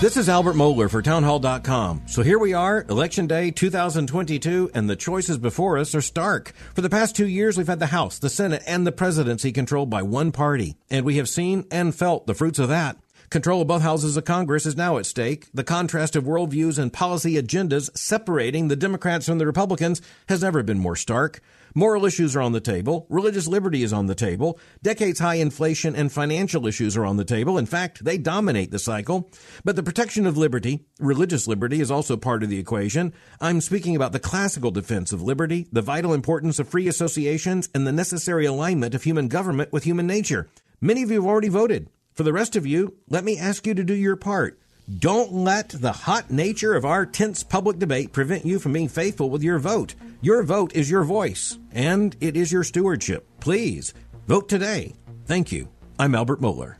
This is Albert Mohler for townhall.com. So here we are, election day 2022, and the choices before us are stark. For the past two years, we've had the House, the Senate, and the presidency controlled by one party, and we have seen and felt the fruits of that. Control of both houses of Congress is now at stake. The contrast of worldviews and policy agendas separating the Democrats from the Republicans has never been more stark. Moral issues are on the table. Religious liberty is on the table. Decades high inflation and financial issues are on the table. In fact, they dominate the cycle. But the protection of liberty, religious liberty, is also part of the equation. I'm speaking about the classical defense of liberty, the vital importance of free associations, and the necessary alignment of human government with human nature. Many of you have already voted. For the rest of you, let me ask you to do your part. Don't let the hot nature of our tense public debate prevent you from being faithful with your vote. Your vote is your voice, and it is your stewardship. Please vote today. Thank you. I'm Albert Mohler.